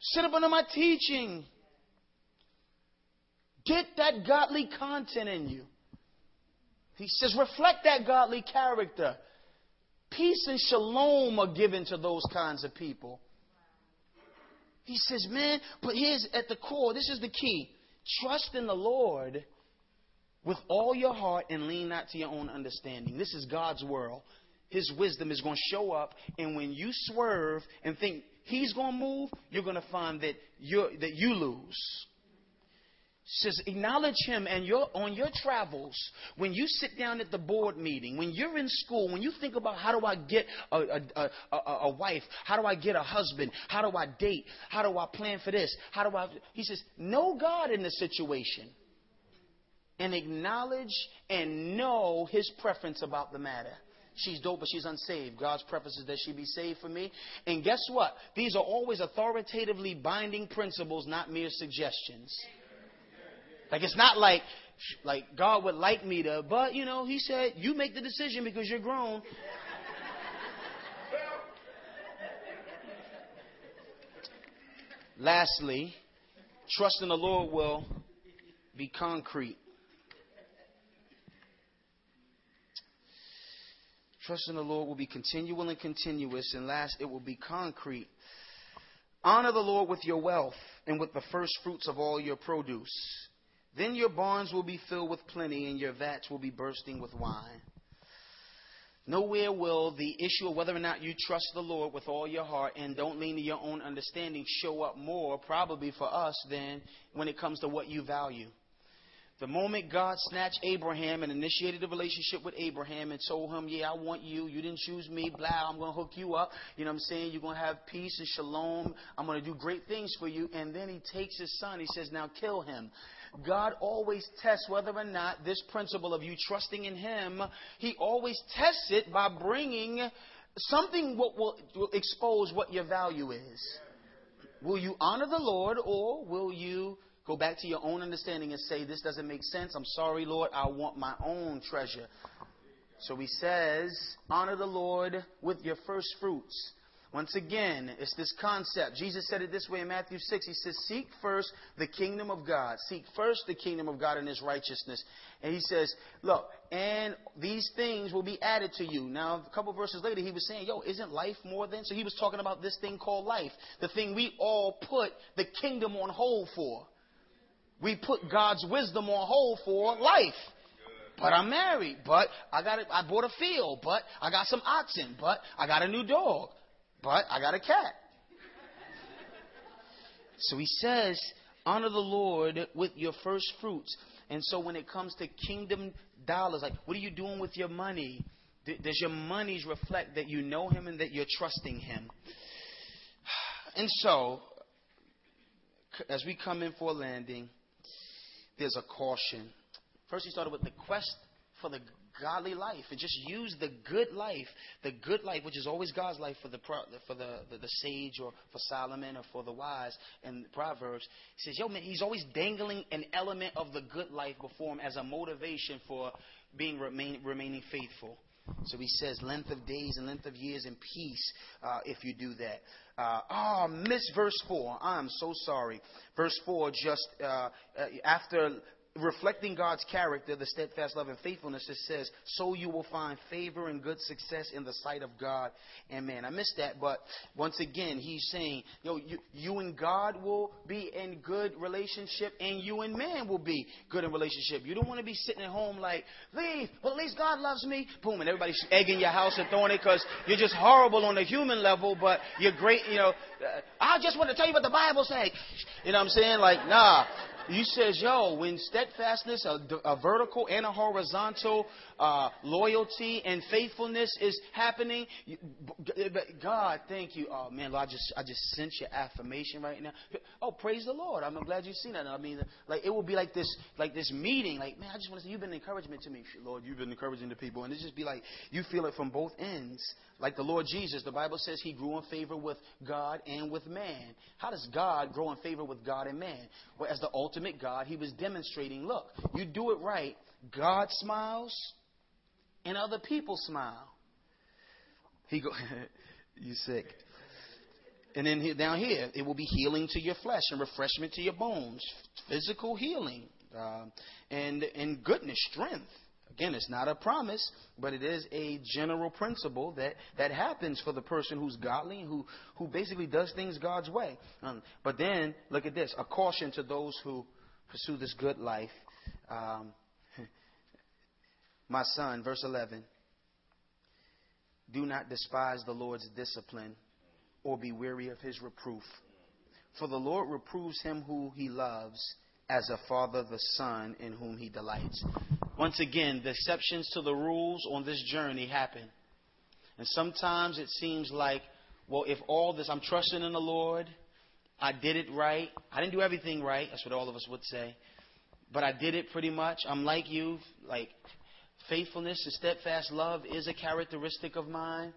sit up under my teaching. Get that godly content in you. He says, reflect that godly character. Peace and shalom are given to those kinds of people. He says, man, but here's at the core, this is the key. Trust in the Lord with all your heart and lean not to your own understanding. This is God's world. His wisdom is going to show up, and when you swerve and think He's going to move, you're going to find that, you that you lose. Says acknowledge him and your on your travels when you sit down at the board meeting when you're in school when you think about how do i get a, a, a, a, wife how do i get a husband how do i date how do i plan for this how do i he says know god in the situation and acknowledge and know his preference about the matter She's dope, but she's unsaved. God's preference is that she be saved for me. And guess what? These are always authoritatively binding principles, not mere suggestions. Like it's not like like God would like me to, but you know, he said, you make the decision because you're grown. Lastly, trust in the Lord will be concrete. Trust in the Lord will be continual and continuous, and last, it will be concrete. Honor the Lord with your wealth and with the first fruits of all your produce. Then your barns will be filled with plenty, and your vats will be bursting with wine. Nowhere will the issue of whether or not you trust the Lord with all your heart and don't lean to your own understanding show up more, probably for us, than when it comes to what you value. The moment God snatched Abraham and initiated a relationship with Abraham and told him, Yeah, I want you. You didn't choose me. Blah, I'm going to hook you up. You know what I'm saying? You're going to have peace and shalom. I'm going to do great things for you. And then he takes his son. He says, Now kill him. God always tests whether or not this principle of you trusting in Him, He always tests it by bringing something what will, will expose what your value is. Will you honor the Lord or will you go back to your own understanding and say, This doesn't make sense. I'm sorry, Lord. I want my own treasure. So he says, Honor the Lord with your first fruits. Once again, it's this concept. Jesus said it this way in Matthew 6. He says, Seek first the kingdom of God. Seek first the kingdom of God and his righteousness. And he says, Look, and these things will be added to you. Now, a couple verses later, he was saying, Yo, isn't life more than? So he was talking about this thing called life. The thing we all put the kingdom on hold for. We put God's wisdom on hold for life. But I'm married. But I got I bought a field. But I got some oxen. But I got a new dog. But I got a cat. So he says, honor the Lord with your first fruits. And so when it comes to kingdom dollars, like what are you doing with your money? Does your monies reflect that you know him and that you're trusting him? And so, as we come in for a landing, there's a caution. First, he started with the quest for the godly life and just use the good life, the good life, which is always God's life for the for the, the, the sage or for Solomon or for the wise in Proverbs. He says, "Yo, man, he's always dangling an element of the good life before him as a motivation for being remain, remaining faithful." So he says, length of days and length of years and peace uh, if you do that. Uh, oh, miss verse 4. I'm so sorry. Verse 4, just uh, uh after reflecting God's character, the steadfast love and faithfulness, it says, so you will find favor and good success in the sight of God and man. I missed that, but once again, he's saying, you, know, you, you and God will be in good relationship and you and man will be good in relationship. You don't want to be sitting at home like, leave, but at least God loves me. Boom, and everybody's egging your house and throwing it because you're just horrible on a human level, but you're great, you know. Uh, I just want to tell you what the Bible says. You know what I'm saying? Like, nah. He says, yo, when steadfastness, a, a vertical and a horizontal uh, loyalty and faithfulness is happening, God, thank you. Oh man, Lord, I just I just sent your affirmation right now. Oh, praise the Lord. I'm glad you've seen that. I mean, like it will be like this like this meeting. Like man, I just want to say you've been encouragement to me, Lord. You've been encouraging to people, and it just be like you feel it from both ends. Like the Lord Jesus, the Bible says He grew in favor with God and with man. How does God grow in favor with God and man? Well, as the ultimate God, He was demonstrating. Look, you do it right. God smiles and other people smile. He go, you sick. And then down here, it will be healing to your flesh and refreshment to your bones, physical healing, uh, and and goodness, strength. Again, it's not a promise, but it is a general principle that, that happens for the person who's godly, who, who basically does things God's way. Um, but then, look at this a caution to those who pursue this good life. Um, my son, verse 11, do not despise the Lord's discipline or be weary of his reproof. For the Lord reproves him who he loves as a father the son in whom he delights. Once again, the exceptions to the rules on this journey happen. And sometimes it seems like, well, if all this, I'm trusting in the Lord, I did it right. I didn't do everything right. That's what all of us would say. But I did it pretty much. I'm like you. Like, faithfulness and steadfast love is a characteristic of mine.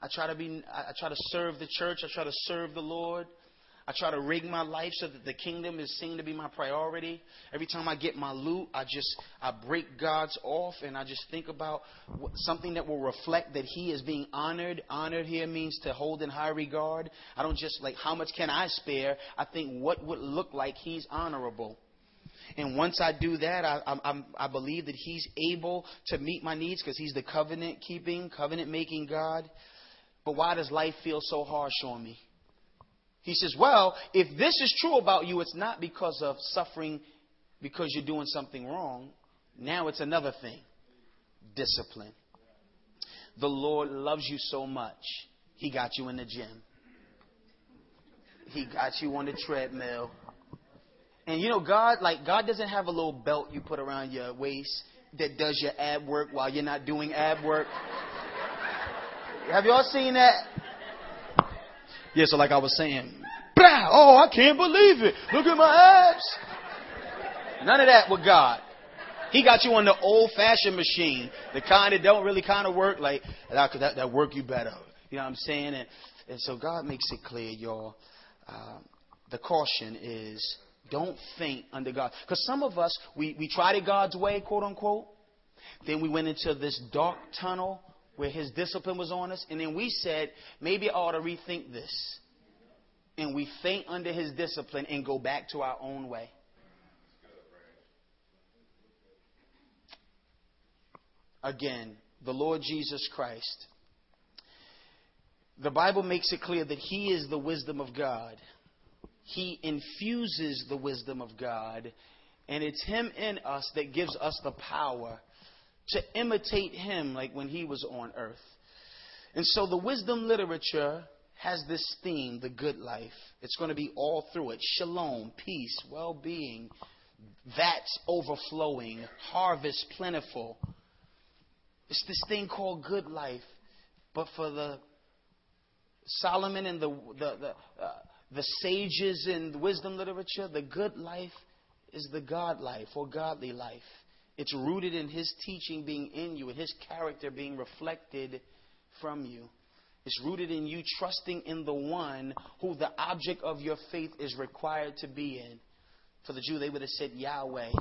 I try to be, I try to serve the church. I try to serve the Lord. I try to rig my life so that the kingdom is seen to be my priority. Every time I get my loot, I just I break God's off and I just think about something that will reflect that He is being honored. Honored here means to hold in high regard. I don't just like how much can I spare. I think what would look like He's honorable. And once I do that, I, I, I believe that He's able to meet my needs because He's the covenant keeping, covenant making God. But why does life feel so harsh on me? He says, Well, if this is true about you, it's not because of suffering because you're doing something wrong. Now it's another thing discipline. The Lord loves you so much, He got you in the gym, He got you on the treadmill. And you know, God, like, God doesn't have a little belt you put around your waist that does your ab work while you're not doing ab work. Have y'all seen that? Yeah, so like I was saying, oh, I can't believe it. Look at my abs. None of that with God. He got you on the old fashioned machine, the kind that don't really kind of work, like that, that, that work you better. You know what I'm saying? And, and so God makes it clear, y'all. Uh, the caution is don't faint under God. Because some of us, we, we tried it God's way, quote unquote. Then we went into this dark tunnel where his discipline was on us. And then we said, maybe I ought to rethink this. And we faint under his discipline and go back to our own way. Again, the Lord Jesus Christ. The Bible makes it clear that he is the wisdom of God. He infuses the wisdom of God. And it's him in us that gives us the power to imitate him like when he was on earth. And so the wisdom literature has this theme, the good life. It's going to be all through it shalom, peace, well being, vats overflowing, harvest plentiful. It's this thing called good life. But for the Solomon and the, the, the, uh, the sages in wisdom literature, the good life is the God life or godly life. It's rooted in His teaching being in you and His character being reflected from you. It's rooted in you trusting in the one who the object of your faith is required to be in. For the Jew, they would have said Yahweh.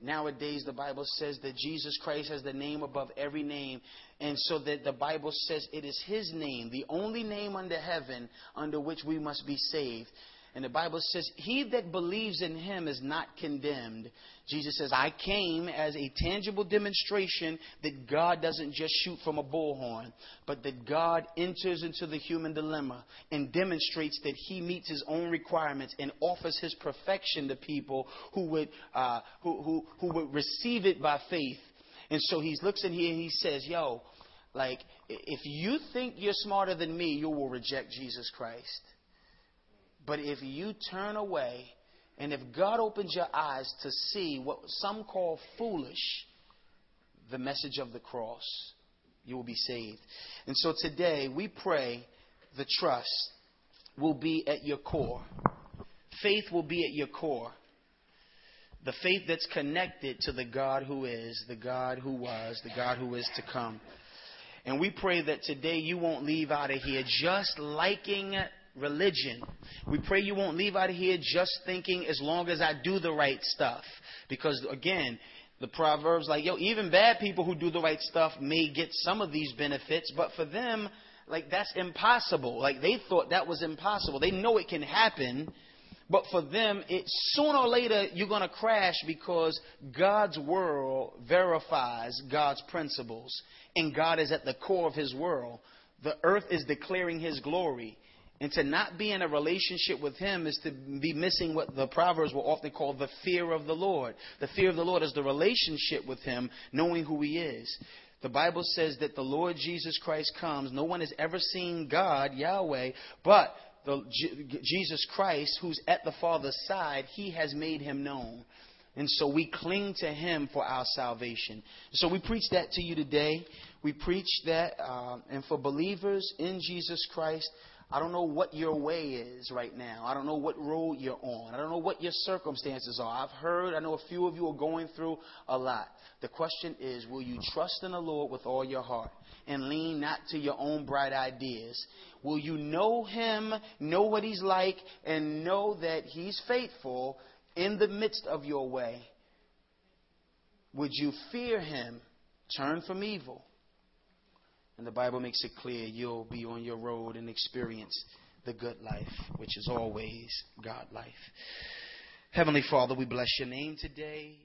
Nowadays, the Bible says that Jesus Christ has the name above every name. And so that the Bible says it is His name, the only name under heaven under which we must be saved. And the Bible says, He that believes in him is not condemned. Jesus says, I came as a tangible demonstration that God doesn't just shoot from a bullhorn, but that God enters into the human dilemma and demonstrates that He meets His own requirements and offers His perfection to people who would, uh, who, who, who would receive it by faith. And so He looks in here and He says, Yo, like, if you think you're smarter than me, you will reject Jesus Christ. But if you turn away, and if God opens your eyes to see what some call foolish, the message of the cross, you will be saved. And so today, we pray the trust will be at your core. Faith will be at your core. The faith that's connected to the God who is, the God who was, the God who is to come. And we pray that today you won't leave out of here just liking religion. We pray you won't leave out of here just thinking as long as I do the right stuff. Because again, the Proverbs like, yo, even bad people who do the right stuff may get some of these benefits, but for them, like that's impossible. Like they thought that was impossible. They know it can happen, but for them, it sooner or later you're going to crash because God's world verifies God's principles, and God is at the core of His world. The earth is declaring His glory. And to not be in a relationship with Him is to be missing what the Proverbs will often call the fear of the Lord. The fear of the Lord is the relationship with Him, knowing who He is. The Bible says that the Lord Jesus Christ comes. No one has ever seen God, Yahweh, but the, Jesus Christ, who's at the Father's side, he has made him known. And so we cling to him for our salvation. So we preach that to you today. We preach that, uh, and for believers in Jesus Christ, I don't know what your way is right now. I don't know what road you're on. I don't know what your circumstances are. I've heard, I know a few of you are going through a lot. The question is, will you trust in the Lord with all your heart and lean not to your own bright ideas? Will you know Him, know what He's like, and know that He's faithful in the midst of your way? Would you fear Him, turn from evil? And the Bible makes it clear you'll be on your road and experience the good life, which is always God life. Heavenly Father, we bless your name today.